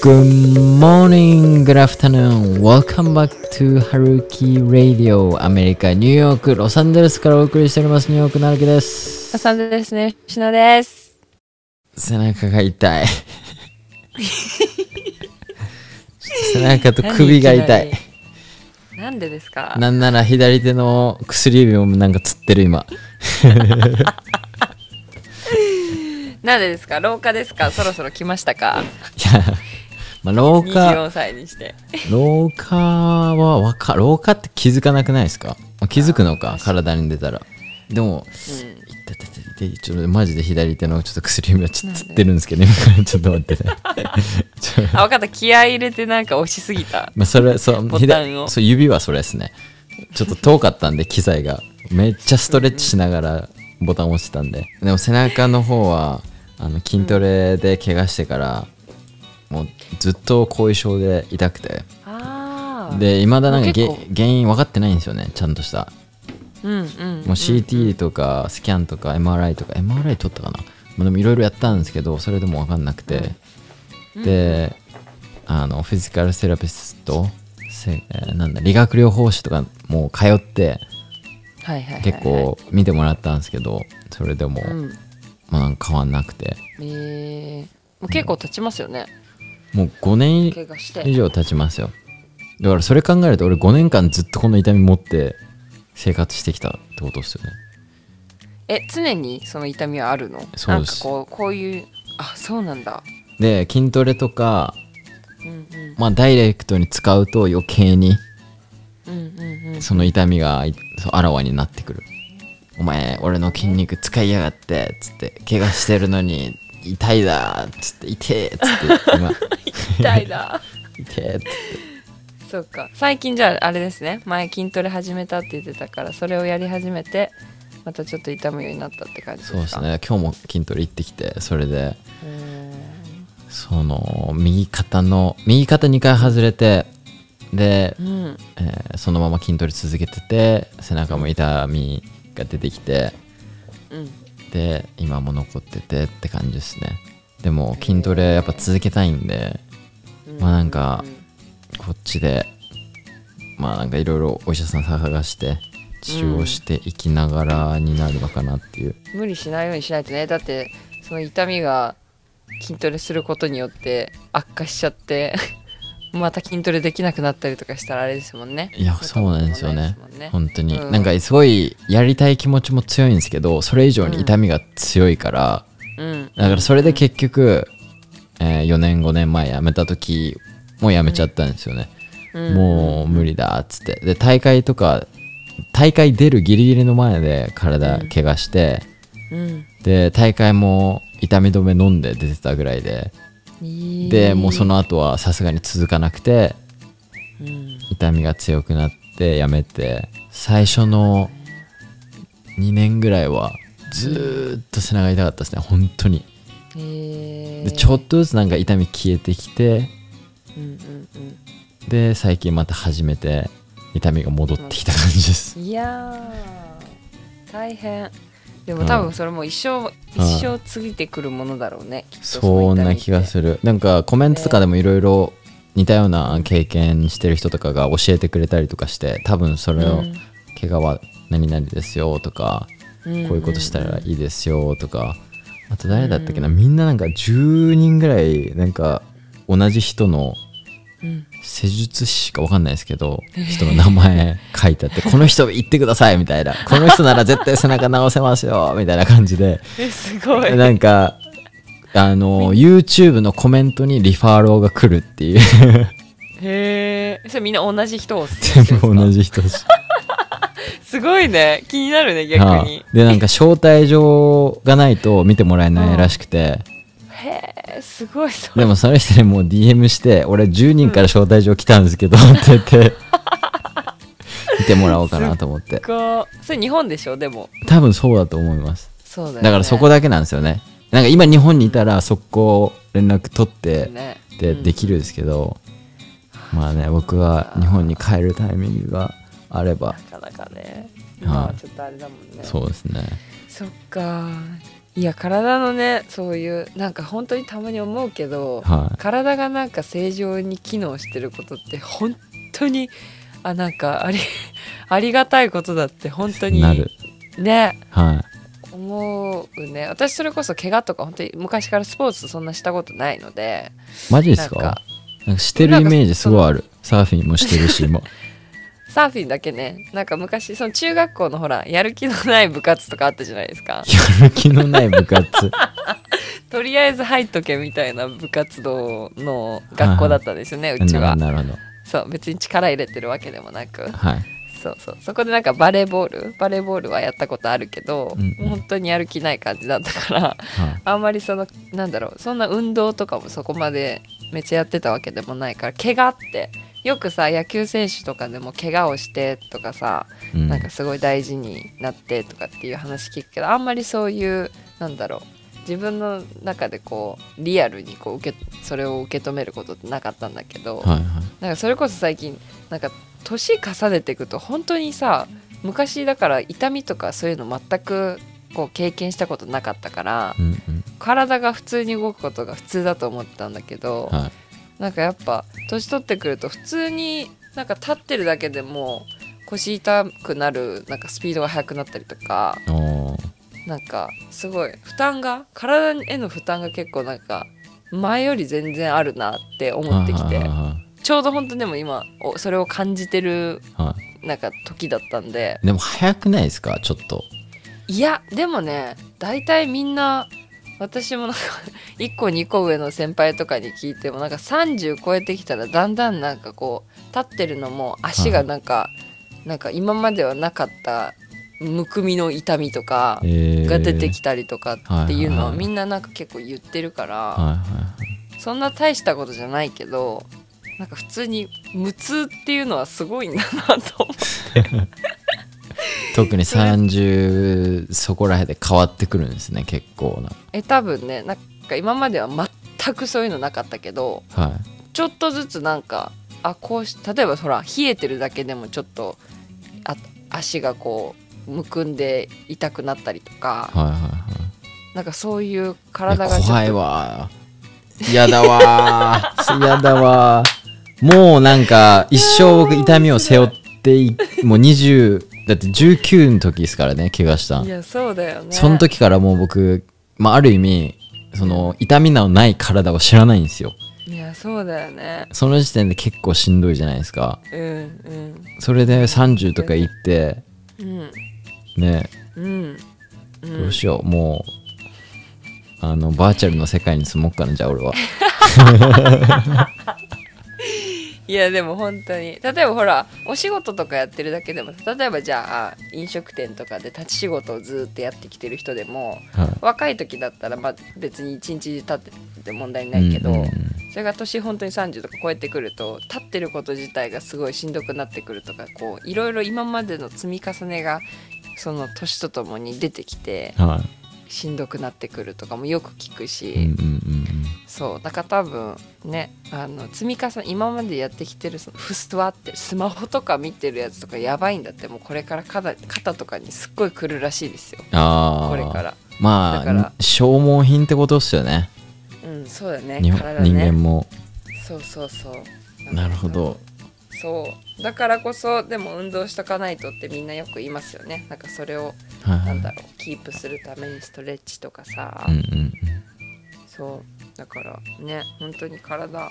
Good morning, good afternoon. Welcome back to Haruki Radio アメリカ、ニューヨーク、ロサンゼルスからお送りしております。ニューヨークの歩きです。ロサンゼルスね、しのです。背中が痛い。背中と首が痛い。なんでですか？なんなら左手の薬指もなんかつってる今。なんでですか？廊下ですか？そろそろ来ましたか？いや、まあ、廊下、?24 歳にして。廊下はわか、廊下って気づかなくないですか、まあ気づくのか、体に出たら。でも、うん。痛い痛い痛い痛いちょっとマジで左手のちょっと薬指が ちょっとつってるんですけど、今からちょっと待ってね。あ、分かった。気合い入れてなんか押しすぎた。まあ、それ、そう、そう、指はそれですね。ちょっと遠かったんで、機材が。めっちゃストレッチしながらボタン押してたんで。でも背中の方は、あの筋トレで怪我してから、もうずっと後遺症で痛くて。で、いまだなんか原因分かってないんですよね、ちゃんとした。うんうん。もう CT とかスキャンとか MRI とか MRI 取ったかな、まあ、でもいろいろやったんですけどそれでも分かんなくて、であのフィジカルセラピストせえーなんだ理学療法士とかもう通って。結構見てもらったんですけどそれでも、うん。まあ、変わんなくてえー、もう結構経ちますよね。もう5年。以上経ちますよだからそれ考えると俺5年間ずっとこの痛み持って生活してきたってことですよねえ、常にその痛みはあるの？そうですなんかこう、こういう、あ、そうなんだ。で筋トレとかうんうん。まあダイレクトに使うと余計に。その痛みがあらわになってくる。お前俺の筋肉使いやがってつって怪我してるのに痛いだっつって痛えっつって今。痛いだ。痛えっつって。そっか。最近じゃああれですね。前筋トレ始めたって言ってたからそれをやり始めてまたちょっと痛むようになったって感じですか？そうですね。今日も筋トレ行ってきてそれでその右肩の右肩2回外れてで、うん。えーそのまま筋トレ続けてて背中も痛みが出てきてうん。で今も残っててって感じですね。でも筋トレやっぱ続けたいんでまあなんかこっちでまあなんかいろいろお医者さん探して治療していきながらになるのかなっていう、無理しないようにしないとね。だってその痛みが筋トレすることによって悪化しちゃってまた筋トレできなくなったりとかしたらあれですもんね。いやそうなんですよね。ね。本当に、うん。なんかすごいやりたい気持ちも強いんですけどそれ以上に痛みが強いから、うん。だからそれで結局、え4年5年前辞めた時も辞めちゃったんですよね、うん。もう無理だっつって。で大会とか大会出るギリギリの前で体怪我して、うん。で大会も痛み止め飲んで出てたぐらいででもうその後はさすがに続かなくてうん。痛みが強くなってやめて最初の2年ぐらいはずーっと背中痛かったですね本当に。へでちょっとずつなんか痛み消えてきてうんうんで最近また始めて痛みが戻ってきた感じです。うんいやー大変でもうん多分それも一生、うん一生ついてくるものだろうねそんな気がるする。なんかコメントとかでもいろいろ似たような経験してる人とかが教えてくれたりとかして多分それをうん。怪我は何々ですよとかこうこういうことしたらいいですよとかあと誰だったっけなみんななんか10人ぐらいなんか同じ人のうん施術師か分かんないですけど人の名前書いてあってこの人言ってくださいみたいな。この人なら絶対背中直せますよみたいな感じで。えすごい。なんかあの YouTube のコメントにリファーローが来るっていう。へえそれみんな同じ人を全部同じ人です。すごいね。気になるね逆はにい。でなんか招待状がないと見てもらえないらしくてへえすごいそでもその人にもう DM して俺10人から招待状来たんですけどって言って。見てもらおうかなと思って。かそれ日本でしょ？でも。多分そうだと思います。そうだよね。だからそこだけなんですよね。なんか今日本にいたら速攻連絡取ってね。でできるんですけど、まあね僕が日本に帰るタイミングがあれば。なかなかね。はい今はちょっとあれだもんね。そうですね。そっかいや体のねそういうなんか本当にたまに思うけどは体がなんか正常に機能してることって本当にあなんかあり ありがたいことだって本当にいなる。ね。は思うね。私それこそ怪我とか本当に昔からスポーツそんなしたことないのでいマジですか？なんかしてるイメージすごいある。サーフィンもしてるし今 サーフィンだけねなんか昔その中学校のほらやる気のない部活とかあったじゃないですか。やる気のない部活。とりあえず入っとけみたいな部活動の学校だったんですよね うちは。なるほど。そう別に力入れてるわけでもなく。はい。そうそうそこでなんかバレーボールバレーボールはやったことあるけど、うんうん。本当にやる気ない感じだったからはい。あんまりそのなんだろうそんな運動とかもそこまでめっちゃやってたわけでもないから怪我ってよくさ野球選手とかでも怪我をしてとかさ、うん。なんかすごい大事になってとかっていう話聞くけどあんまりそういうなんだろう自分の中でこうリアルにこう受けそれを受け止めることってなかったんだけど、はいはい。なんかそれこそ最近なんか年重ねていくと本当にさ昔だから痛みとかそういうの全くこう経験したことなかったからうんうん。体が普通に動くことが普通だと思ってたんだけど、はいなんかやっぱ年取ってくると普通になんか立ってるだけでも腰痛くなるなんかスピードが速くなったりとかなんかすごい負担が体への負担が結構なんか前より全然あるなって思ってきてちょうど本当でも今おそれを感じてるなんか時だったんで。でも早くないですか？ちょっと。いやでもね大体みんな私もなんか1個2個上の先輩とかに聞いてもなんか30超えてきたらだんだんなんかこう立ってるのも足がなんか、なんか今まではなかったむくみの痛みとかえー。が出てきたりとかっていうのはみんななんか結構言ってるから、そんな大したことじゃないけどなんか普通に無痛っていうのはすごいんだなと思って 特に30そこらへんで変わってくるんですね結構な。え多分ねなんか今までは全くそういうのなかったけどはちょっとずつなんかあこうし例えばほら冷えてるだけでもちょっとあ足がこうむくんで痛くなったりとか。いはいはいはい。なんかそういう体がちょっと。怖いわ。嫌だわ。嫌だわ。もうなんか一生僕痛みを背負っていもう20だって19の時ですからね怪我した。んいやそうだよね。その時からもう僕、まあ、ある意味その痛みのない体を知らないんですよ。いやそうだよね。その時点で結構しんどいじゃないですか。うんうん。それで30とか行ってうん。ね。うん。どうしようもうあのバーチャルの世界に住もうかなじゃあ俺は いやでも本当に。例えばほらお仕事とかやってるだけでも例えばじゃあ飲食店とかで立ち仕事をずっとやってきてる人でもはい。若い時だったらまあ別に一日立ってて問題ないけど、うんうんうん。それが年本当に30とか超えてくると立ってること自体がすごいしんどくなってくるとかこういろいろ今までの積み重ねがその年とともに出てきてはしんどくなってくるとかもよく聞くし、いうんうんうん。そうだから多分ねあの積み重ね今までやってきてるそのフストワってスマホとか見てるやつとかやばいんだってもうこれから肩肩とかにすっごい来るらしいですよ。これから。まだから。あ消耗品ってことっすよね。うんそうだね。ね。人間も。そうそうそう。なるほどそう。だからこそでも運動しとかないとってみんなよく言いますよね。なんかそれをはいはい。なんだろうキープするためにストレッチとかさ、うんうんうん。そう。だからね本当に体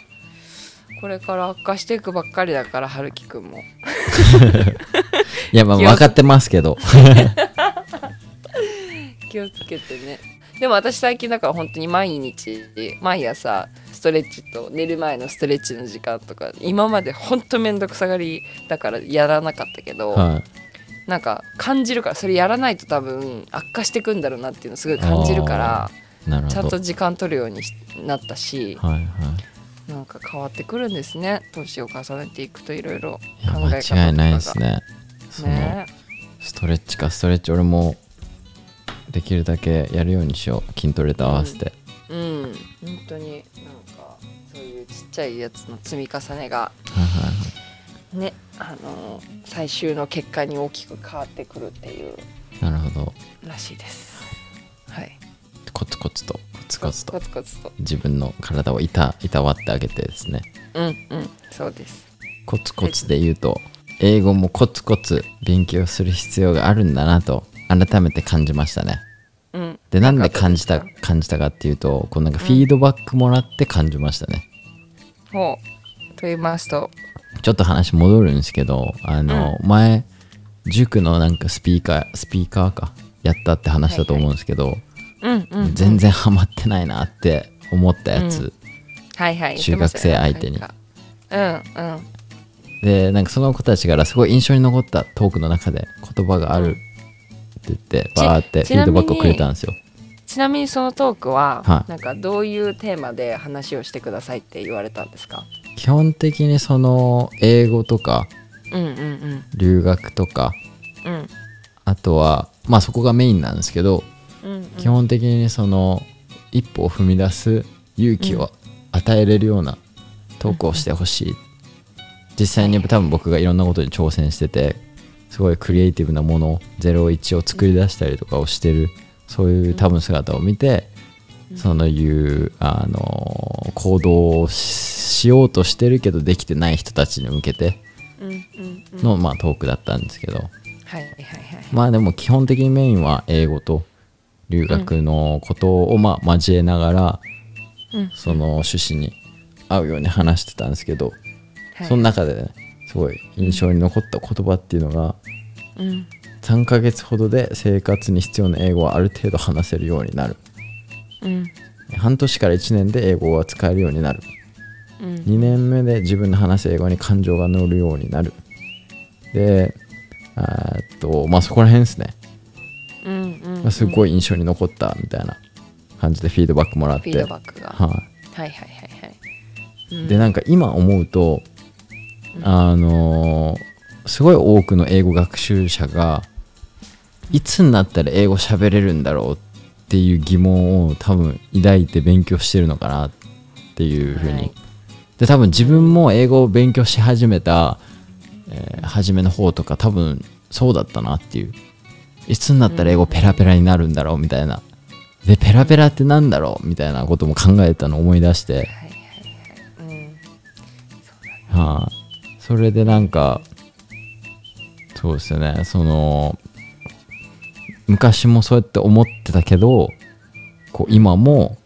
これから悪化していくばっかりだから春樹くんも。いやまあ分かってますけど。気をつけてねでも私最近だから本当に毎日毎朝ストレッチと寝る前のストレッチの時間とか今まで本当めんどくさがりだからやらなかったけど、はい。なんか感じるからそれやらないと多分悪化してくんだろうなっていうのすごい感じるからちゃんと時間取るようにしなったしはいはい。なんか変わってくるんですね。年を重ねていくといろいろ考え方とかが。間違いないですね。ね。ストレッチかストレッチ。俺もできるだけやるようにしよう。筋トレと合わせて、うん。本当になんかそういうちっちゃいやつの積み重ねがはいはいはい。ねあの最終の結果に大きく変わってくるっていう。なるほど。らしいです。はい。ツコツとコツコツと。コツコツと。自分の体をいたいたわってあげてですね。うんうん。そうです。コツコツで言うと英語もコツコツ勉強する必要があるんだなと改めて感じましたね。うん。でなんで感じた感じたかっていうとこうなんかフィードバックもらって感じましたね、かほう。と言いますと。ちょっと話戻るんですけどあの、前塾のなんかスピーカースピーカーかやったって話だと思うんですけど、うんうん全然ハマってないなって思ったやつ、はいはい。中学生相手に。うんうん。でなんかその子たちからすごい印象に残ったトークの中で言葉がある言ってちバーってフちなみにィードバックをくれたんですよ。ちなみにそのトークは、はい。なんかどういうテーマで話をしてくださいって言われたんですか？基本的にその英語とかうんうん留学とかうん。うんあとはまあそこがメインなんですけどうんうん。基本的にその一歩を踏み出す勇気を与えれるようなトークをしてほしい。実際に多分僕がいろんなことに挑戦しててすごいクリエイティブなもの01を作り出したりとかをしてるそういう多分姿を見てそのいうあの行動をししようとしてるけどできてない人たちに向けてのまあトークだったんですけど。まあでも基本的にメインは英語と留学のことをまあ交えながらうん。その趣旨に合うように話してたんですけどはい。その中でねすごい印象に残った言葉っていうのがうん。3ヶ月ほどで生活に必要な英語はある程度話せるようになる。うん。半年から1年で英語が使えるようになる。うん。2年目で自分の話す英語に感情が乗るようになる。でっとまあそこら辺ですね、うんうんまあ、すごい印象に残ったみたいな感じでフィードバックもらって。フィードバックが。はい、はいはいはいはい。うん。でなんか今思うと、あのーすごい多くの英語学習者がいつになったら英語喋れるんだろうっていう疑問を多分抱いて勉強してるのかなっていうふうに、はい。で多分自分も英語を勉強し始めた、えー初めの方とか多分そうだったなっていう。いつになったら英語ペラペラになるんだろうみたいな。でペラペラってなんだろうみたいなことも考えたのを思い出して、はいはいはいうん。はい、それでなんかそうですよね。その昔もそうやって思ってたけどこう今も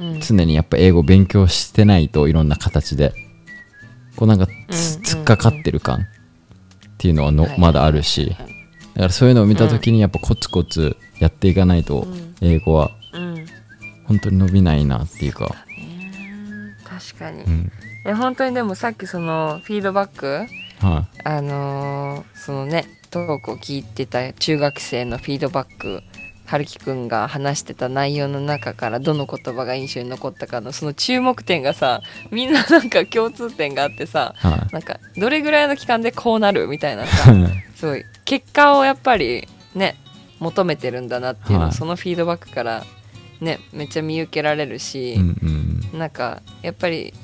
うん。常にやっぱ英語勉強してないといろんな形でこうなんかつっかかってる感っていうのはのまだあるしはいだからそういうのを見た時にやっぱコツコツやっていかないとうん。英語はうん。本当に伸びないなっていうか、ね確かに、うん。え本当にでもさっきそのフィードバックはあのーそのねトークを聞いてた中学生のフィードバック春樹くんが話してた内容の中からどの言葉が印象に残ったかのその注目点がさみんななんか共通点があってさい。はなんかどれぐらいの期間でこうなるみたいなさいすごい結果をやっぱりね求めてるんだなっていうのを、はい。そのフィードバックからねめっちゃ見受けられるし、うんうんなんかやっぱり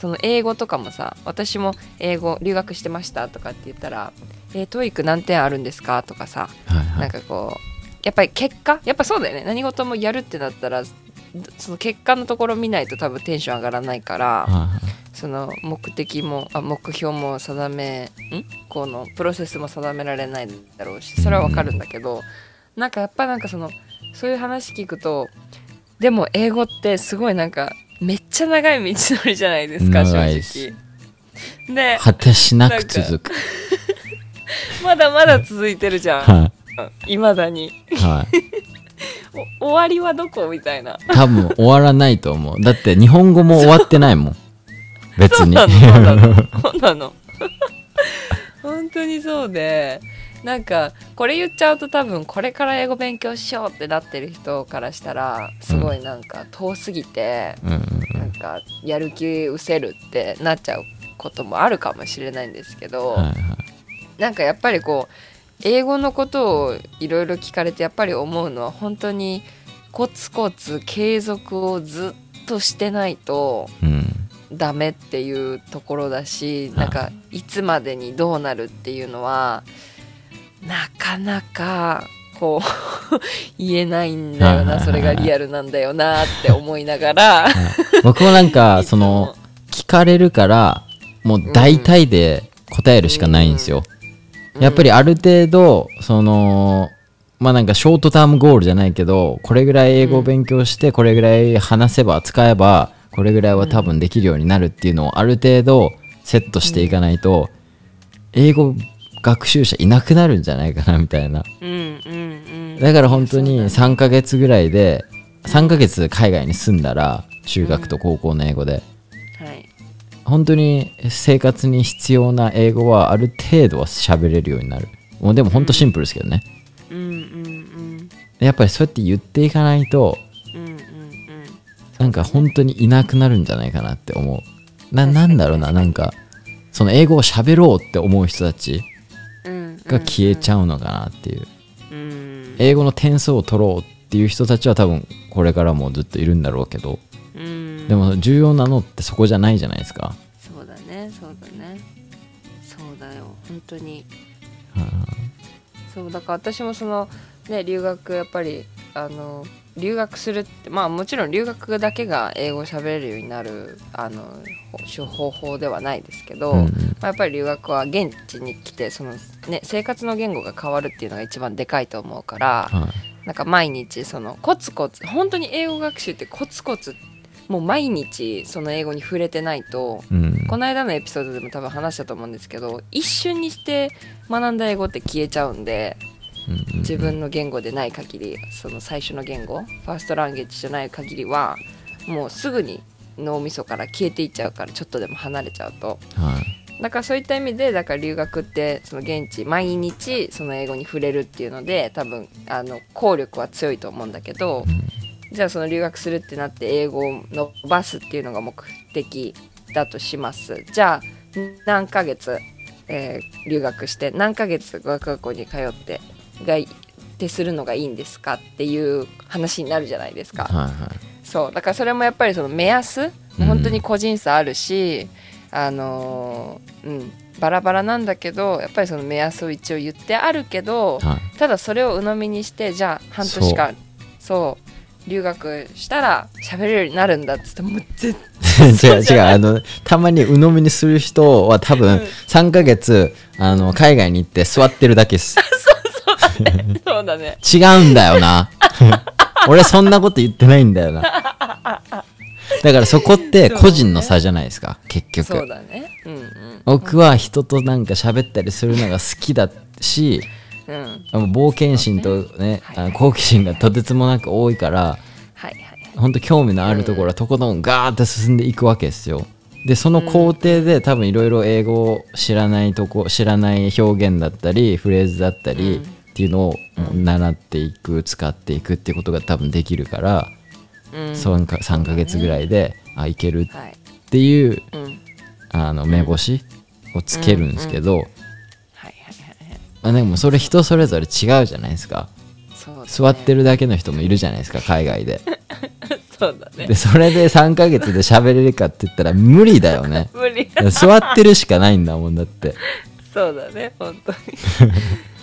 その英語とかもさ私も英語留学してましたとかって言ったら「えー、 TOEIC 何点あるんですか?」とかさはいはい。なんかこうやっぱり結果やっぱそうだよね。何事もやるってなったらその結果のところ見ないと多分テンション上がらないからはいはい。その目的もあ目標も定めん？このプロセスも定められないだろうしそれはわかるんだけど、なんかやっぱなんかそのそういう話聞くとでも英語ってすごいなんかめっちゃ長い道のりじゃないですか正直。で果てしなく続く。まだまだ続いてるじゃん。はい。まだに。いはい。お終わりはどこ？みたいな。多分終わらないと思う。だって日本語も終わってないもん。別に。そうなの。そうなの。本当にそうでなんかこれ言っちゃうと多分これから英語勉強しようってなってる人からしたらすごいなんか遠すぎて、なんかやる気失せるってなっちゃうこともあるかもしれないんですけど、なんかやっぱりこう英語のことをいろいろ聞かれてやっぱり思うのは本当にコツコツ継続をずっとしてないとうん。ダメっていうところだしはいなんかいつまでにどうなるっていうのはなかなかこう 言えないんだよないそれがリアルなんだよなって思いながら。僕もなんか その聞かれるからもう大体で答えるしかないんですよ、やっぱりある程度そのまあなんかショートタームゴールじゃないけどこれぐらい英語を勉強してこれぐらい話せば使えばこれぐらいは多分できるようになるっていうのをある程度セットしていかないと英語学習者いなくなるんじゃないかなみたいな。うんうんうん。だから本当にそう3ヶ月ぐらいで3ヶ月海外に住んだら中学と高校の英語で。だねはい。本当に生活に必要な英語はある程度は喋れるようになる。もうでも本当シンプルですけどね。うんうんうん。やっぱりそうやって言っていかないとうんうんなんか本当にいなくなるんじゃないかなって思う。ななんだろうななんかその英語を喋ろうって思う人たち。うんが消えちゃうのかなっていう。うん。英語の点数を取ろうっていう人たちは多分これからもずっといるんだろうけど。うん。でも重要なのってそこじゃないじゃないですか。そうだねそうだね。そうだよ。本当に。うん。そうだから私もそのね留学やっぱりあの留学するってまあもちろん留学だけが英語を喋れるようになるあのほ方法ではないですけど、うんうん。まあ、やっぱり留学は現地に来てその、ね、生活の言語が変わるっていうのが一番でかいと思うからはい。なんか毎日そのコツコツ本当に英語学習ってコツコツもう毎日その英語に触れてないとうん。この間のエピソードでも多分話したと思うんですけど一瞬にして学んだ英語って消えちゃうんで自分の言語でない限りその最初の言語ファーストランゲージじゃない限りはもうすぐに脳みそから消えていっちゃうからちょっとでも離れちゃうと。はい。だからそういった意味でだから留学ってその現地毎日その英語に触れるっていうので多分あの効力は強いと思うんだけど、じゃあその留学するってなって英語を伸ばすっていうのが目的だとします。じゃあ何ヶ月、えー留学して何ヶ月語学学校に通ってがいってするのがいいんですかっていう話になるじゃないですか。はいはい。そう。だからそれもやっぱりその目安、うん。本当に個人差あるしあのーうんバラバラなんだけどやっぱりその目安を一応言ってあるけどはい。ただそれを鵜呑みにしてじゃあ半年間そう。留学したら喋れるようになるんだっつってもう絶 違う違う。あのたまに鵜呑みにする人は多分3ヶ月あの海外に行って座ってるだけです そうだね。違うんだよな。俺そんなこと言ってないんだよな。だからそこって個人の差じゃないですか結局。そうだね。うんうん。僕は人となんか喋ったりするのが好きだしうん。冒険心とねはい。あの好奇心がとてつもなく多いからはいはい本当興味のあるところはとことんガーって進んでいくわけですよ。でその工程で多分いろいろ英語を知らないとこ知らない表現だったりフレーズだったりうんっていうのを習っていく使っていくっていうことが多分できるから、うん。3, か3ヶ月ぐらいであいけるはい。っていううん。あの目星をつけるんですけど、はいはいはいはい。まあ、でもそれ人それぞれ違うじゃないですか。座ってるだけの人もいるじゃないですか海外で。そうだね。でそれで3ヶ月で喋れるかって言ったら無理だよね。無理。座ってるしかないんだもんだって。そうだね本当に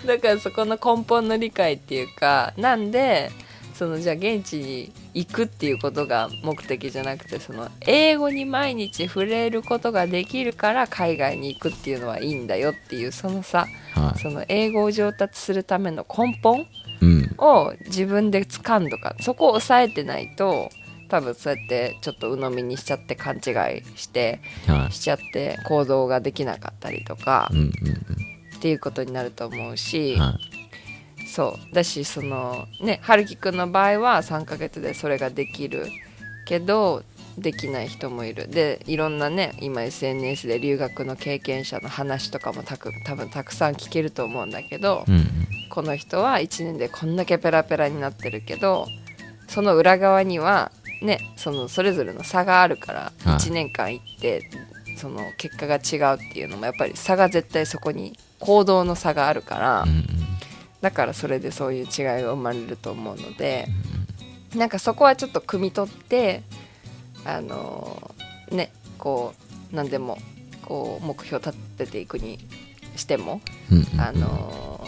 だからそこの根本の理解っていうかなんでそのじゃあ現地に行くっていうことが目的じゃなくてその英語に毎日触れることができるから海外に行くっていうのはいいんだよっていうそのさはい。その英語を上達するための根本うん。を自分で掴んどかそこを抑えてないと多分そうやってちょっと鵜呑みにしちゃって勘違いしてはしちゃって行動ができなかったりとかい。うんうんっていうことになると思うし、うん。はい。そうだしそのね春樹くんの場合は3ヶ月でそれができるけどできない人もいるでいろんなね今 SNS で留学の経験者の話とかもたく多分たくさん聞けると思うんだけど、うんうん。この人は1年でこんだけペラペラになってるけどその裏側にはねそのそれぞれの差があるからはい1年間行ってその結果が違うっていうのもやっぱり差が絶対そこに行動の差があるから、うんうん。だからそれでそういう違いが生まれると思うので、なんかそこはちょっと汲み取ってあのねこう何でもこう目標立てていくにしても、うんうんあの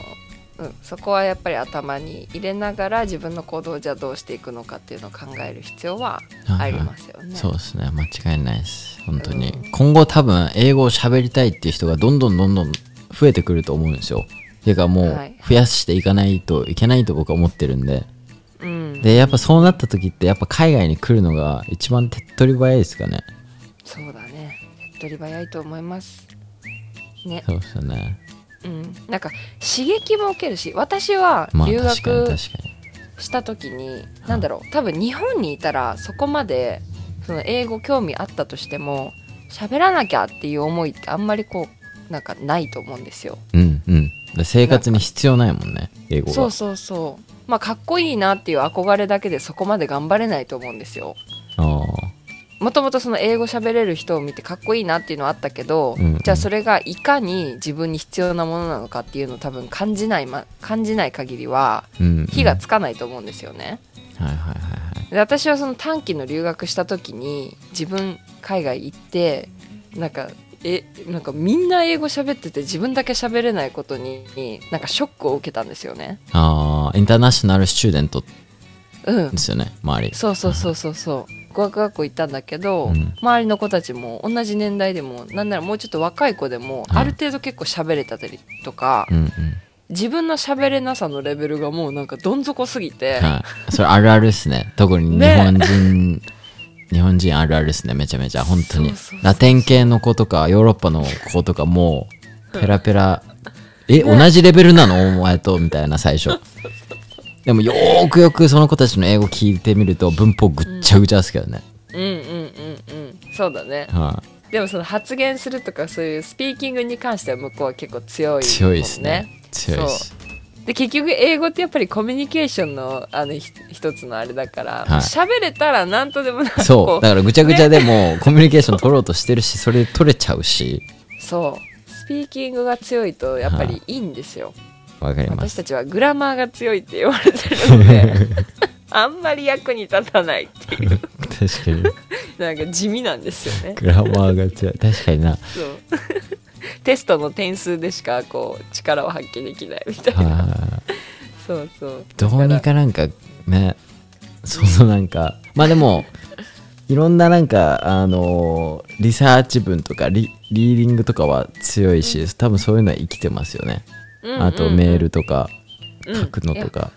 うん、そこはやっぱり頭に入れながら自分の行動をじゃあどうしていくのかっていうのを考える必要はありますよね。そうですね。間違いないです。本当に、うん。今後多分英語を喋りたいっていう人がどんどんどんどん増えてくると思うんですよ。ていうかもうはい。増やしていかないといけないと僕は思ってるんで。うん、でやっぱそうなった時ってやっぱ海外に来るのが一番手っ取り早いですかね。そうだね。手っ取り早いと思います。ね、そうですよね。うん、なんか刺激も受けるし私は留学した時に、なんだろう多分日本にいたらそこまでその英語興味あったとしても喋らなきゃっていう思いってあんまりこうなんかないと思うんですよ。うんうん。で生活に必要ないもんね英語が。そうそうそう。まあかっこいいなっていう憧れだけでそこまで頑張れないと思うんですよ。もともとその英語喋れる人を見てかっこいいなっていうのはあったけど、うんうん。じゃあそれがいかに自分に必要なものなのかっていうのを多分感じない、ま、感じない限りは火がつかないと思うんですよね。はいはいはいはい。で私はその短期の留学した時に自分海外行ってなんかえなんかみんな英語喋ってて自分だけ喋れないことになんかショックを受けたんですよね。ああインターナショナルスチューデントうん。で、すよね周り。そうそうそうそうそう。語学学校行ったんだけど、うん。周りの子たちも同じ年代でもなんならもうちょっと若い子でもうんある程度結構喋れたりとか、うんうん。自分の喋れなさのレベルがもうなんかどん底すぎて、はい、それあるあるっすね。特に日ね本人、日本人あるあるっすねめちゃめちゃ。本当に。ラテン系の子とかヨーロッパの子とかもうペラペラえ、ね同じレベルなの？お前と。みたいな最初。でもよーくよくその子たちの英語聞いてみると文法ぐっちゃぐちゃですけどね、うんうんうんうん。そうだね。はでもその発言するとかそういうスピーキングに関しては向こうは結構強いもんい、強いですね。強いですで結局英語ってやっぱりコミュニケーションのあのひ一つのあれだからはい。喋、れたら何とでもなんかこそう。だからぐちゃぐちゃでもコミュニケーション取ろうとしてるしそれで取れちゃうし。そう。スピーキングが強いとやっぱりいいんですよ、わかります。私たちはグラマーが強いって言われてるので あんまり役に立たないっていう。確かに。なんか地味なんですよね。グラマーが強い。確かにな。そう テストの点数でしかこう力を発揮できないみたいな。はいそうそう。どうにかなんかねそのなんかまあでもいろんななんかあのーリサーチ文とかリリーディングとかは強いし多分そういうのは生きてますよね、あとメールとかうん。書くのといやか、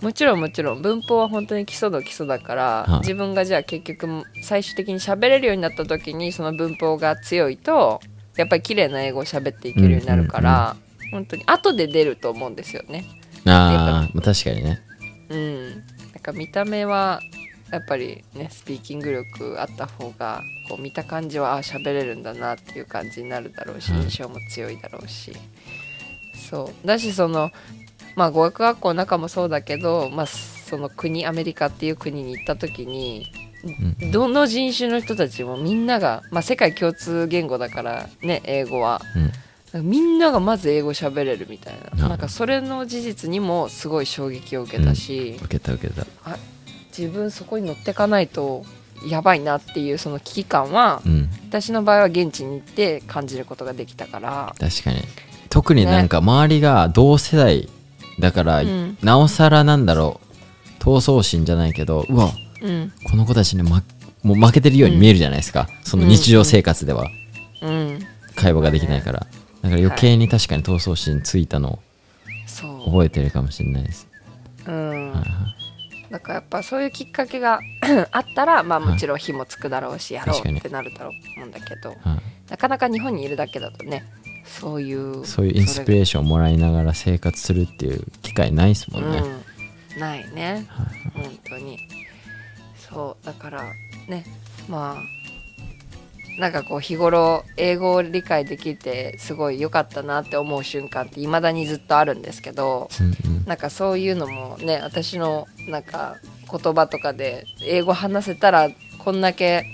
もちろんもちろん文法は本当に基礎の基礎だから、はい。自分がじゃあ結局最終的に喋れるようになった時にその文法が強いとやっぱり綺麗な英語を喋っていけるようになるから、本当に後で出ると思うんですよね。ああ確かにね。うん、なんか見た目はやっぱりねスピーキング力あった方がこう見た感じはあ喋れるんだなっていう感じになるだろうしうん。印象も強いだろうし、そう。だしそのまあ語学学校の中もそうだけど、まあ、その国アメリカっていう国に行った時にうんどの人種の人たちもみんなが、まあ、世界共通言語だからね英語は。うん。みんながまず英語喋れるみたいな。うんなんかそれの事実にもすごい衝撃を受けたし、受けた受けた。自分そこに乗ってかないとやばいなっていうその危機感はうん。私の場合は現地に行って感じることができたから、確かに。特になんか周りが同世代だから、うん。なおさらなんだろう。闘争心じゃないけどうわうん。この子たちに、ま、もう負けてるように見えるじゃないですか、その日常生活では。うん、会話ができないから、だから余計に確かに闘争心ついたのそ覚えてるかもしれないです、う、うんだからやっぱそういうきっかけが あったらまあはい。もちろん火もつくだろうしやろうってなるだろうと思うんだけどはい。なかなか日本にいるだけだとねそういうそういうインスピレーションをもらいながら生活するっていう機会ないですもんね、うん、ないねはい本当にそうだからねまあなんかこう日頃英語を理解できてすごい良かったなって思う瞬間って未だにずっとあるんですけどうなんかそういうのもね私のなんか言葉とかで英語話せたらこんだけ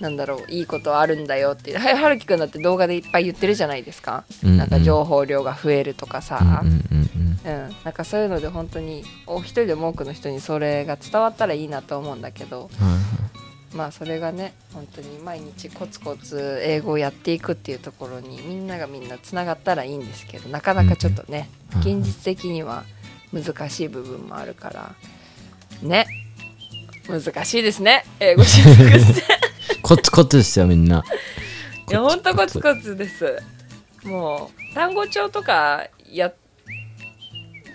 なんだろういいことあるんだよってははるきくんだって動画でいっぱい言ってるじゃないですか、うんうん。なんか情報量が増えるとかさ、うんうんうんうん、なんかそういうので本当にお一人でも多くの人にそれが伝わったらいいなと思うんだけどうんはい。まあそれがね本当に毎日コツコツ英語をやっていくっていうところにみんながみんなつながったらいいんですけどなかなかちょっとね、うん現実的には難しい部分もあるからね。難しいですね英語習得って。コツコツですよみんな。いやほんとコツコツです。もう単語帳とかや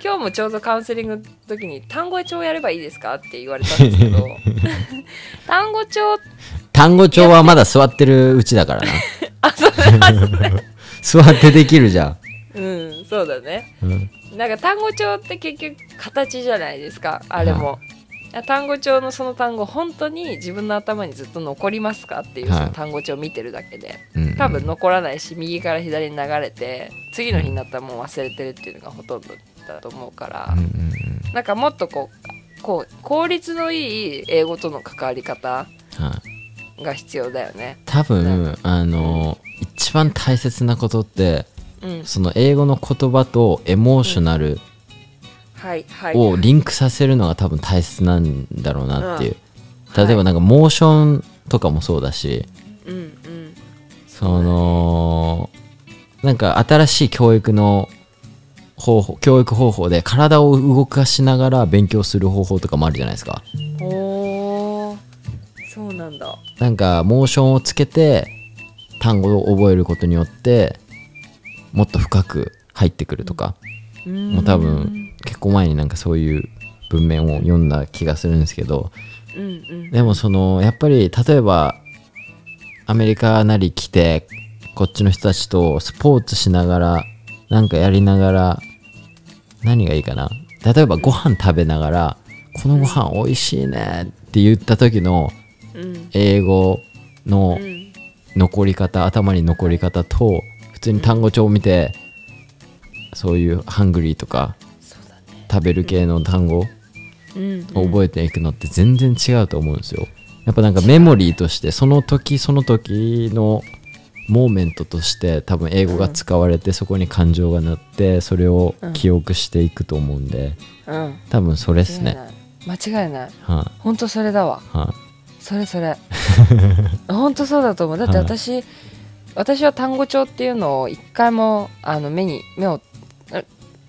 今日もちょうどカウンセリングの時に単語帳やればいいですかって言われたんですけど。単語帳。単語帳はまだ座ってるうちだからな。あそうだ座ってできるじゃん。うんそうだね。うん。なんか単語帳って結局形じゃないですかあれも、単語帳のその単語本当に自分の頭にずっと残りますかっていうはい。その単語帳を見てるだけで、うん。多分残らないし右から左に流れて次の日になったらもう忘れてるっていうのがほとんどだと思うから、うんうんうん。なんかもっとこうこう効率のいい英語との関わり方はい。が必要だよね。多分あの一番大切なことってうん、その英語の言葉とエモーショナルはいはい。をリンクさせるのが多分大切なんだろうなっていう。うん。例えばなんかモーションとかもそうだし。うんうん。そのなんか新しい教育の方法教育方法で体を動かしながら勉強する方法とかもあるじゃないですか。おー。そうなんだ。なんかモーションをつけて単語を覚えることによってもっと深く入ってくるとか。ももう多分結構前になんかそういう文面を読んだ気がするんですけど。うんうん。でもそのやっぱり例えばアメリカなり来てこっちの人たちとスポーツしながらなんかやりながら何がいいかな？例えばご飯食べながらこのご飯美味しいねって言った時のうん。英語のうん。残り方頭に残り方と普通に単語帳を見てそういうハングリーとか。食べる系の単語うん。を覚えていくのって全然違うと思うんですよ。やっぱなんかメモリーとしてその時その時のモーメントとして多分英語が使われてそこに感情がなってそれを記憶していくと思うんでうん。多分それですね。間違いない。は本当それだわ。い、はそれそれ。本当そうだと思う。だってはい私、私は単語帳っていうのを一回もあの目に目をあ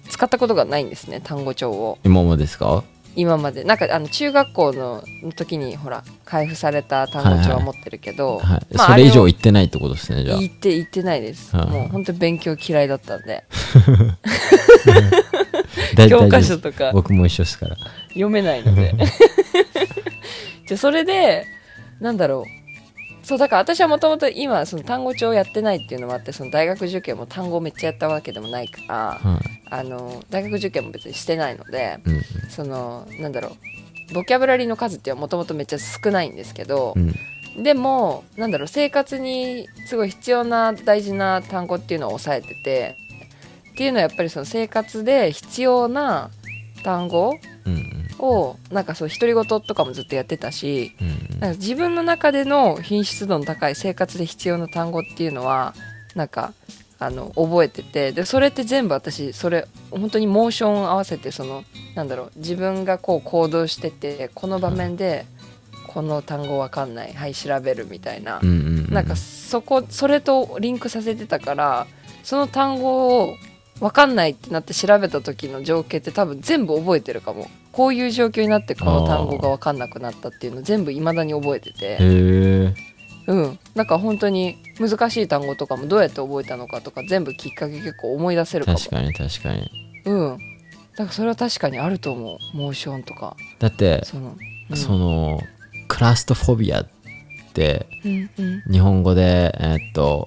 使ったことがないんですね。単語帳をい、今もですか？今まで。なんかあの中学校の時にほら配布された単語帳は持ってるけど、はい、まあそれ以上あ言ってないってことですねじゃあ。言って言ってないです。はいもう本当勉強嫌いだったんで、大教科書とか。僕も一緒ですから。読めないので。じゃあそれでなんだろうそうだから私はもともと今その単語帳をやってないっていうのもあってその大学受験も単語をめっちゃやったわけでもないからはい。あの大学受験も別にしてないのでうんそのなんだろうボキャブラリーの数ってもともとめっちゃ少ないんですけどう、ん。でもなんだろう生活にすごい必要な大事な単語っていうのを押さえててっていうのはやっぱりその生活で必要な単語うんうんをなんかそう独り言とかもずっとやってたしうん。なんか自分の中での品質度の高い生活で必要な単語っていうのはなんかあの覚えててでそれって全部私それ本当にモーション合わせてそのなんだろう自分がこう行動しててこの場面でこの単語わかんないはい調べるみたいなうんうんうん。なんかそこそれとリンクさせてたからその単語を分かんないってなって調べた時の情景って多分全部覚えてるかも。こういう状況になってこの単語が分かんなくなったっていうの全部未だに覚えてて。へえうん。なんか本当に難しい単語とかもどうやって覚えたのかとか全部きっかけ結構思い出せるかも。確かに確かに。うん。だからそれは確かにあると思う。モーションとか。だってその、うん、そのクラストフォビアってうんうん。日本語でえーっと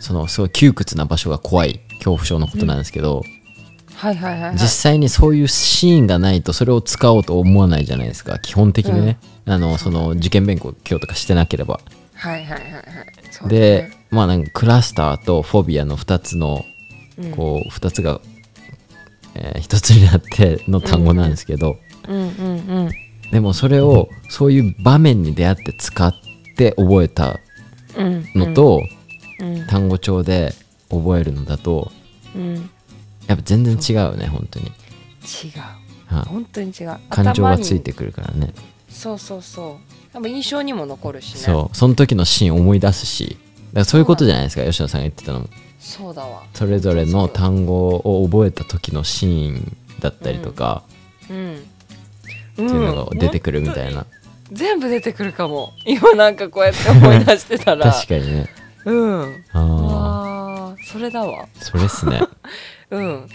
そのすごい窮屈な場所が怖い恐怖症のことなんですけど、はいはいはいはい。実際にそういうシーンがないとそれを使おうと思わないじゃないですか。基本的にね、あのその受験勉強とかしてなければ。はいはいはいはい。そうだね。でまあなんかクラスターとフォビアの2つのうん。こう2つが、えー一つになっての単語なんですけど、うんうんうん。でもそれをそういう場面に出会って使って覚えたうん。のと、うん。単語帳で覚えるのだとうん。やっぱ全然違うね本当に、違う。はい。本当に違う。感情がついてくるからね。そうそうそう。多分印象にも残るしね。そう。その時のシーン思い出すし。だからそういうことじゃないですか吉野さんが言ってたのも。そうだわ。それぞれの単語を覚えた時のシーンだったりとか、うん。っていうのが出てくるみたいな、全部出てくるかも。今なんかこうやって思い出してたら。確かにね。うん。ああーそれだわ。あそれっすね。うん。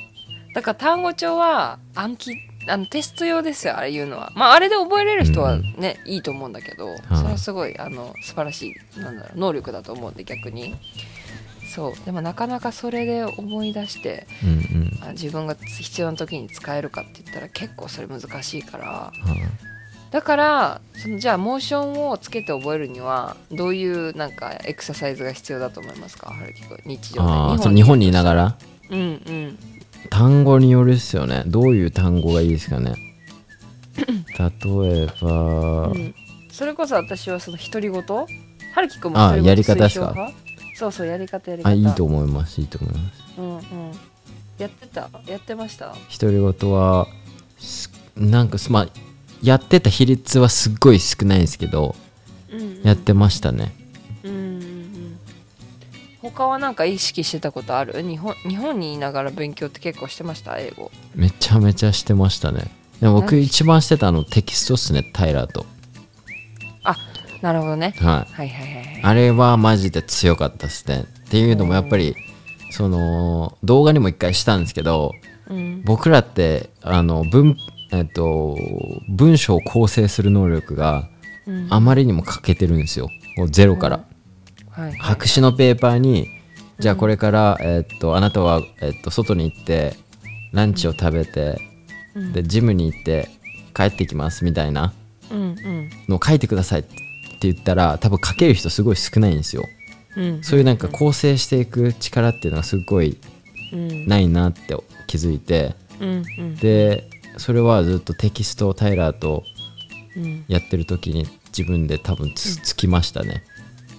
だから単語帳は暗記あのテスト用ですよあれ言うのは。まああれで覚えれる人はね、いいと思うんだけど、それはすごいあの素晴らしいなんだろう能力だと思うんで逆に。そう。でもなかなかそれで思い出してうんうん。あ自分が必要な時に使えるかって言ったら結構それ難しいからはだからそのじゃあモーションをつけて覚えるにはどういうなんかエクササイズが必要だと思いますか？春樹君日常で。ああそう日本にいながら？うんうん。単語によるっすよね。どういう単語がいいですかね？例えば、うん。それこそ私はその独り言？春樹君もあやり方ですか？そうそうやり方やり方。あいいと思います。いいと思います。うんうん。やってた？やってました？独り言はすなんかすまあやってた比率はすっごい少ないんですけどうんうん。やってましたね。うんうんうん。他はなんか意識してたことある？日本日本にいながら勉強って結構してました？英語。めちゃめちゃしてましたね。でも僕何一番してたのテキストっすねタイラーと。なるほどね。はい。はいはいはいはい。あれはマジで強かったっすね。っていうのもやっぱりその動画にも一回したんですけどうん。僕らってあの文,、えっと、文章を構成する能力がうん。あまりにも欠けてるんですよ。もうゼロから、はいはい。白紙のペーパーにじゃあこれから、えっとあなたは、えっと外に行ってランチを食べて、うん。でジムに行って帰ってきますみたいなのを書いてくださいって言ったら多分書ける人すごい少ないんですよ。うん。そういうなんか構成していく力っていうのがすごいうん。ないなって気づいて。うんうん。でそれはずっとテキストをタイラーとうん。やってる時に自分で多分つつきましたね。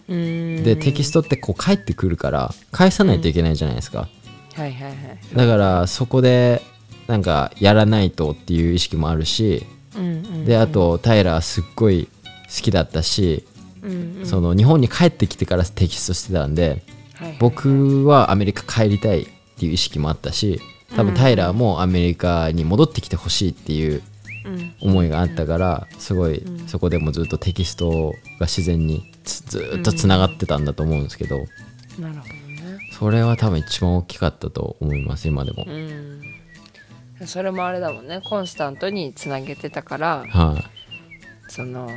うん。でテキストってこう返ってくるから返さないといけないじゃないですか。はいはいはい。だからそこでなんかやらないとっていう意識もあるしうんうんであとタイラーすっごい好きだったしうんうん。その日本に帰ってきてからテキストしてたんではいはい。僕はアメリカ帰りたいっていう意識もあったし多分タイラーもアメリカに戻ってきてほしいっていううん。思いがあったからすごいうん。そこでもずっとテキストが自然につずーっとつながってたんだと思うんですけどなるほどね。それは多分一番大きかったと思います今でも。うん。それもあれだもんね。コンスタントにつなげてたからはい。その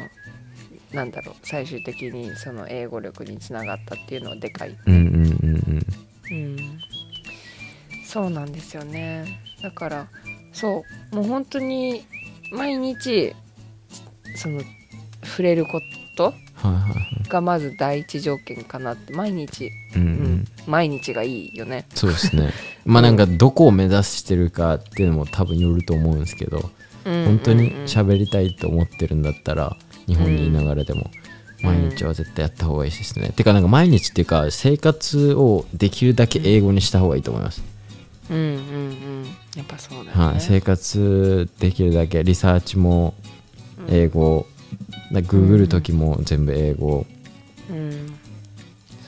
なんだろう。最終的にその英語力につながったっていうのはでかい、うんうんうんうん。うん、そうなんですよね。だからそうもう本当に毎日その触れることがまず第一条件かなって毎日、うんううん。ん、毎日がいいよね。そうですね。まあなんかどこを目指してるかっていうのも多分よると思うんですけど本当に喋りたいと思ってるんだったら日本にいながらでも毎日は絶対やった方がいいですね、てかなんか毎日っていうか生活をできるだけ英語にした方がいいと思います、うんうんうん。やっぱそうだよね、はい、生活できるだけリサーチも英語、だグーグる時も全部英語、うん。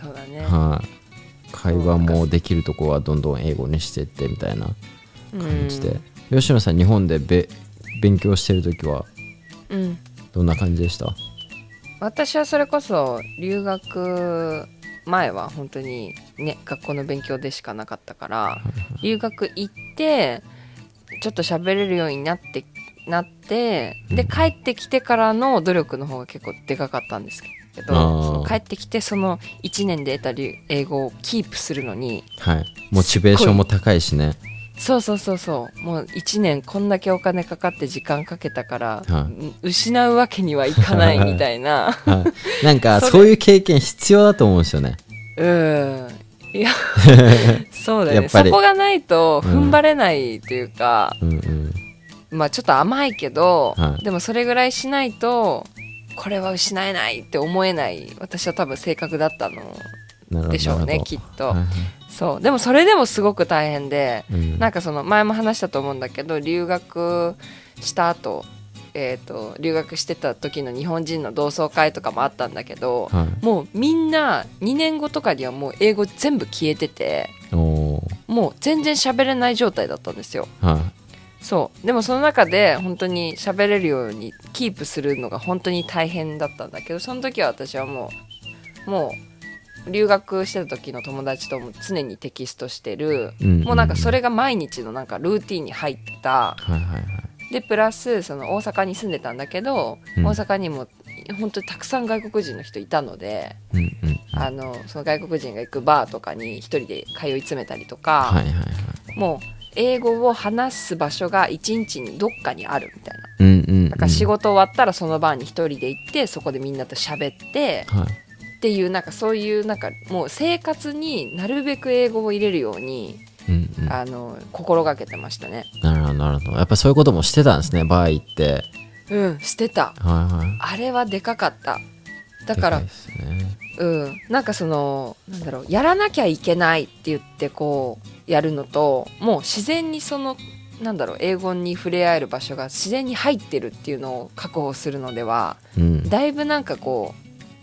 そうだね、はい、会話もできるとこはどんどん英語にしていってみたいな感じで、吉野さん日本でべ勉強してる時はうん、うん。どんな感じでした？私はそれこそ留学前は本当にね学校の勉強でしかなかったから留学行ってちょっと喋れるようになってなってで帰ってきてからの努力の方が結構でかかったんですけど帰ってきてその1年で得た留英語をキープするのにはい。モチベーションも高いしねそうそうそうそう。もう1年こんだけお金かかって時間かけたから、は失うわけにはいかないみたいな。はい、なんか そういう経験必要だと思うんですよね。うん。いや そうだよね。そこがないとうん踏ん張れないというか、うんうん。まあちょっと甘いけど、はい。でもそれぐらいしないとこれは失えないって思えない。私は多分性格だったのでしょうねきっと、はいはいそう。でもそれでもすごく大変で、うん。なんかその前も話したと思うんだけど留学した後えー、と留学してた時の日本人の同窓会とかもあったんだけど、はい。もうみんな2年後とかにはもう英語全部消えててもう全然喋れない状態だったんですよ。はそう。でもその中で本当に喋れるようにキープするのが本当に大変だったんだけどその時は私はもうもう留学してた時の友達とも常にテキストしてる。い、うん。もうなんかそれが毎日のなんかルーティンに入ってた。はいはいはい。でプラスその大阪に住んでたんだけど、うん。大阪にも本当にたくさん外国人の人いたので、うんうんあのその外国人が行くバーとかに一人で通い詰めたりとか、はいはいはい。もう英語を話す場所が一日にどっかにあるみたいな。うんうんうん。だから仕事終わったらそのバーに一人で行ってそこでみんなと喋ってはいっていうなんかそういうなんかもう生活になるべく英語を入れるようにうんうん。あの心がけてましたね。なるほどなるほど。やっぱそういうこともしてたんですねバー行って。うんしてた。はいはい。あれはでかかった。だからですね。うん。なんかそのなんだろうやらなきゃいけないって言ってこうやるのともう自然にそのなんだろう英語に触れ合える場所が自然に入ってるっていうのを確保するのではうん。だいぶなんかこ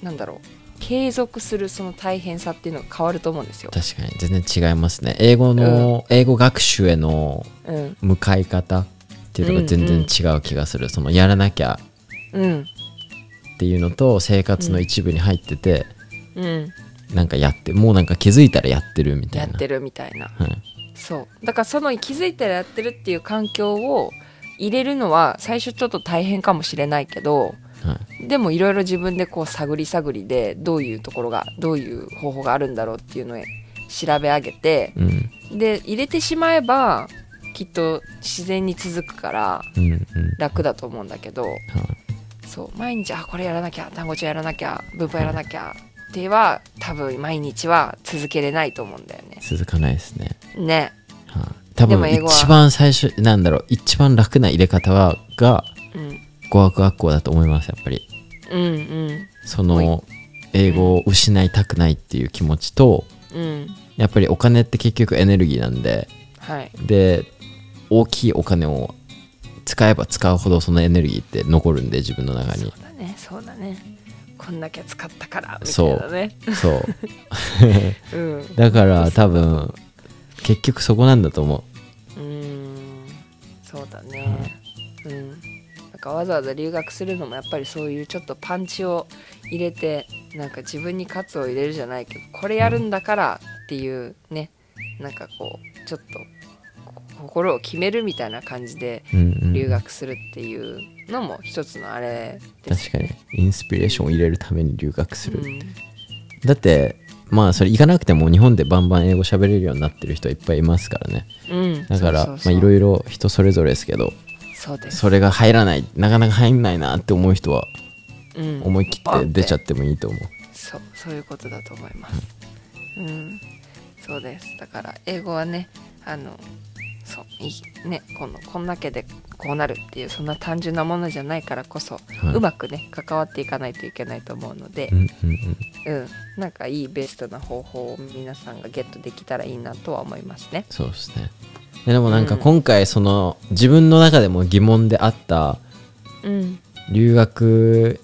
うなんだろう継続するその大変さっていうのが変わると思うんですよ。確かに。全然違いますね。英語の、英語学習へのうん、向かい方っていうのが全然違う気がする、そのやらなきゃうん、っていうのと生活の一部に入ってて、うん、なんかやってもうなんか気づいたらやってるみたいな。やってるみたいな。はい、そう。だからその気づいたらやってるっていう環境を入れるのは最初ちょっと大変かもしれないけどはい、でもいろいろ自分でこう探り探りでどういうところがどういう方法があるんだろうっていうのを調べ上げてうん。で入れてしまえばきっと自然に続くからうんうん。楽だと思うんだけどはい。そう毎日あこれやらなきゃ単語帳やらなきゃ文法やらなきゃでは多分毎日は続けれないと思うんだよね。続かないですね、ね。はい、多分一番最初なんだろう一番楽な入れ方はがうん語学学校だと思いますやっぱり。うんうん。その英語を失いたくないっていう気持ちとうん。やっぱりお金って結局エネルギーなんではい。で大きいお金を使えば使うほどそのエネルギーって残るんで自分の中に。そうだねそうだね。こんだけ使ったからみたそいうなね。そうう。ん。だから多分結局そこなんだと思うーん。そうだね。うんかわざわざ留学するのもやっぱりそういうちょっとパンチを入れてなんか自分に喝を入れるじゃないけどこれやるんだからっていうねなんかこうちょっとこ心を決めるみたいな感じで留学するっていうのも一つのあれです。確かに。インスピレーションを入れるために留学する、うん。だってまあそれ行かなくても日本でバンバン英語喋れるようになってる人いっぱいいますからね。うん、だからいろいろ人それぞれですけどそうです。それが入らないなかなか入んないなって思う人はうん。思い切って出ちゃってもいいと思う、そうそういうことだと思います。うん。そうです。だから英語はねあのそういいねこのこんだけでこうなるっていうそんな単純なものじゃないからこそ、はい。うまくね関わっていかないといけないと思うのでう、んうんうん。うん。なんかいいベストな方法を皆さんがゲットできたらいいなとは思いますね。そうですね。ででもなんかうん。今回その自分の中でも疑問であったうん。留学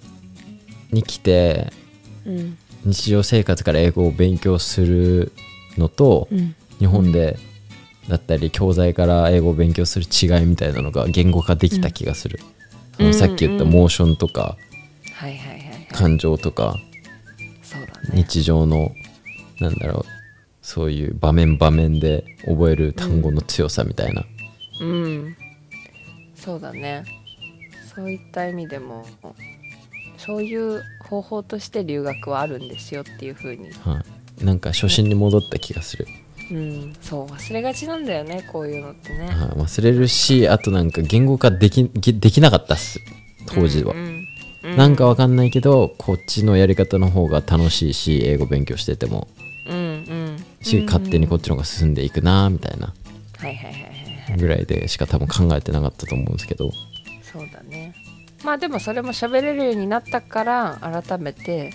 に来てうん。日常生活から英語を勉強するのとうん。日本でだったり教材から英語を勉強する違いみたいなのが言語化できた気がする、そのさっき言ったモーションとか感情とかね。日常のなんだろうそういう場面場面で覚える単語の強さみたいな、うん。そうだね。そういった意味でもそういう方法として留学はあるんですよっていう風に。はい、なんか初心に戻った気がする、うんそう忘れがちなんだよねこういうのってね。はい、忘れるしあとなんか言語化できでできなかったっす当時は、うんうん。なんかわかんないけどこっちのやり方の方が楽しいし英語勉強してても。うんうん。し勝手にこっちの方が進んでいくなみたいな。はいはいはいはいはい。ぐらいでしか多分考えてなかったと思うんですけど。そうだね。まあでもそれも喋れるようになったから改めて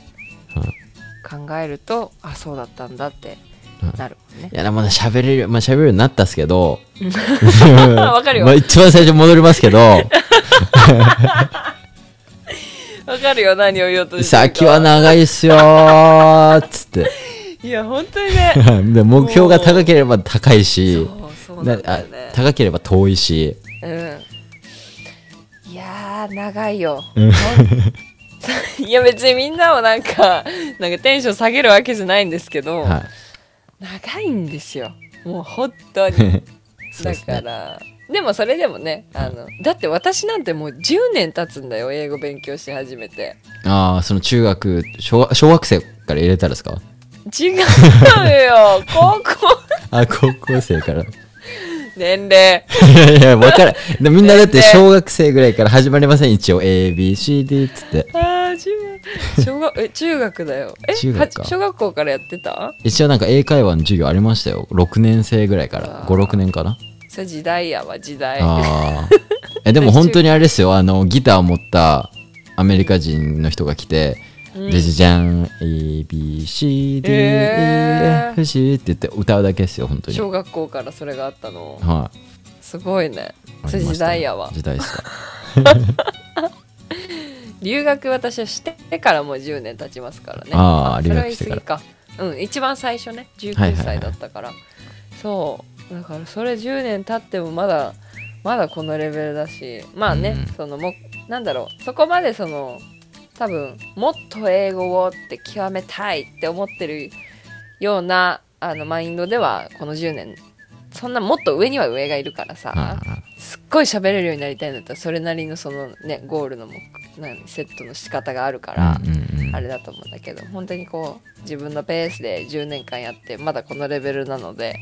はい。考えるとあそうだったんだってなるね。いやまだ喋れるまあ喋れるようになったっすけど。わかるよ。まあ一番最初戻りますけど。わかるよ何を言おうとしてるか。先は長いっすよーっつって。いや本当にね。で目標が高ければ高いし。そうそうなんだね。高ければ遠いし。うん。いやー長いよ。いや別にみんなをなんかなんかテンション下げるわけじゃないんですけど、は長いんですよ。もう本当に。だからでもそれでもねあのだって私なんてもう10年経つんだよ英語勉強し始めて。ああその中学小学小学生から入れたらですか？違うよ高校。あ高校生から年齢。いやいや分からん。でみんなだって小学生ぐらいから始まりません。一応 ABCD っつって。あー中学小学え中学だよ。え中学小学校からやってた？一応なんか英会話の授業ありましたよ。6年生ぐらいから。あー。56年かな。それ時代やわ時代。ああ えでも本当にあれですよ。あのギター持ったアメリカ人の人が来てうん。でじじゃんえー。ABCDEFC って言って歌うだけですよ本当に。小学校からそれがあったの。はい。すごいね。あそれ時代やわ。時代ですか。留学私はしてからもう10年経ちますからね。あーそれは留学してから。うん一番最初ね。19はいはいはい歳だったから、そう。だからそれ10年経ってもまだまだこのレベルだし。まあね、うん。そのもなんだろう。そこまでその多分もっと英語をって極めたいって思ってるようなあのマインドではこの10年。そんなもっと上には上がいるからさ、すっごい喋れるようになりたいんだったらそれなりのそのねゴールの目何セットの仕方があるから、あれだと思うんだけど本当にこう自分のペースで10年間やってまだこのレベルなので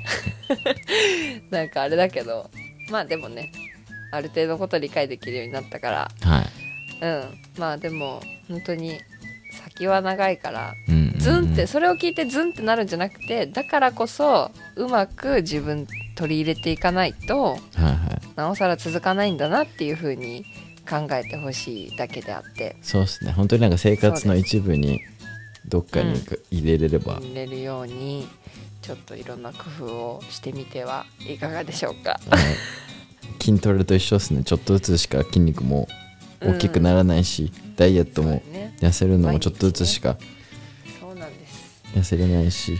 なんかあれだけどまあでもねある程度のこと理解できるようになったからはい。うん。まあでも本当に先は長いからうんうんうん。ズンってそれを聞いてズンってなるんじゃなくてだからこそうまく自分取り入れていかないとはいはい。なおさら続かないんだなっていう風に考えてほしいだけであって。そうですね。本当になんか生活の一部にどっかに入れれれば、入れるようにちょっといろんな工夫をしてみてはいかがでしょうか。はい。筋トレと一緒ですね。ちょっとずつしか筋肉も大きくならないし、ダイエットも痩せるのもちょっとずつしかそうなんです。痩せれないし。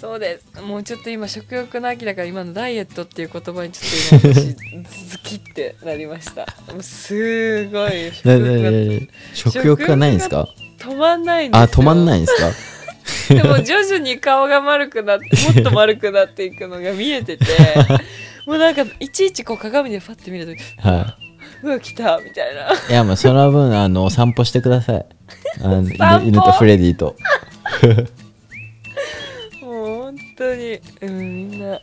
そうです。もうちょっと今食欲の秋だから今のダイエットっていう言葉にちょっと今私ズキってなりました。もうすごい食な欲がなな食欲がないんですか？止まんないんですよ。あ止まんないんですか？でも徐々に顔が丸くなってもっと丸くなっていくのが見えてて もうなんかいちいちこう鏡でパッて見るとはうわ来たみたいな。いいやまあその分あの散歩してください。あの犬犬とフレディと。もう本当に、うん、みんな。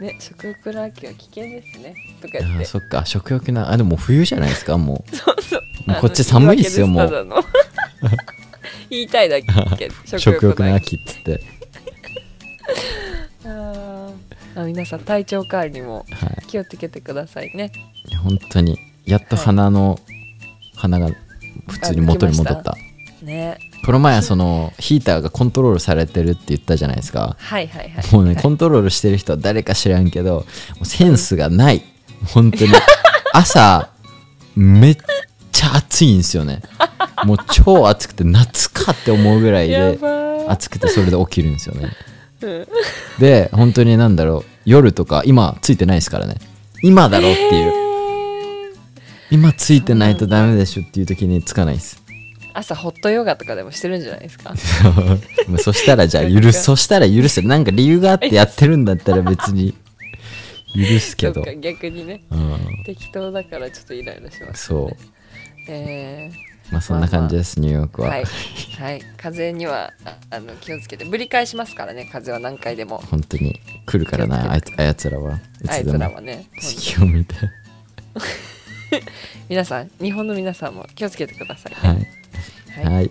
ね食欲の秋は危険ですね。とかあ言って。そっか。食欲なあでも冬じゃないですかもそうそう。もうこっち寒いっすよあのもう。言いたいだけ。う食欲の秋っつって。あー。あ皆さん体調管理もはい。気をつけてくださいね。いや本当にやっと鼻の、鼻が普通に元に戻った。ねこの前はそのヒーターがコントロールされてるって言ったじゃないですか。はいはいはい。もうね、コントロールしてる人は誰か知らんけどセンスがない。本当に。朝めっちゃ暑いんですよね。もう超暑くて夏かって思うぐらいやで暑くてそれで起きるんですよね。うん。で本当になんだろう。夜とか今ついてないですからね。今だろっていう。へー今ついてないとダメでしょっていう時につかないです。朝ホットヨガとかでもしてるんじゃないですか？まあそしたらじゃあ許す。そしたら許すなんか理由があってやってるんだったら別に。許すけど。逆にね。うん。適当だからちょっとイライラしますそう。えまあそんな感じです、ニューヨークー、は、はい。はい。風邪にはああの気をつけて。ぶり返しますからね。風邪は何回でも。本当に。来るからなあいつあやつらは。いあいつらはね。隙を 見て 皆さん日本の皆さんも気をつけてくださいはい。ねはい、はい、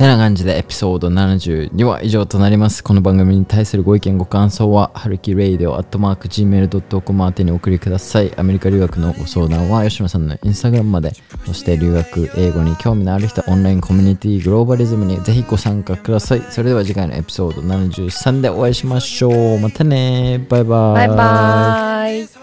てな感じでエピソード72は以上となります。この番組に対するご意見ご感想ははるきレイディオアットマーク Gmail.com 宛てにお送りください。アメリカ留学のご相談は吉野さんのインスタグラムまで。そして留学英語に興味のある人オンラインコミュニティグローバリズムにぜひご参加ください。それでは次回のエピソード73でお会いしましょう。またねバイバイ。バイバイ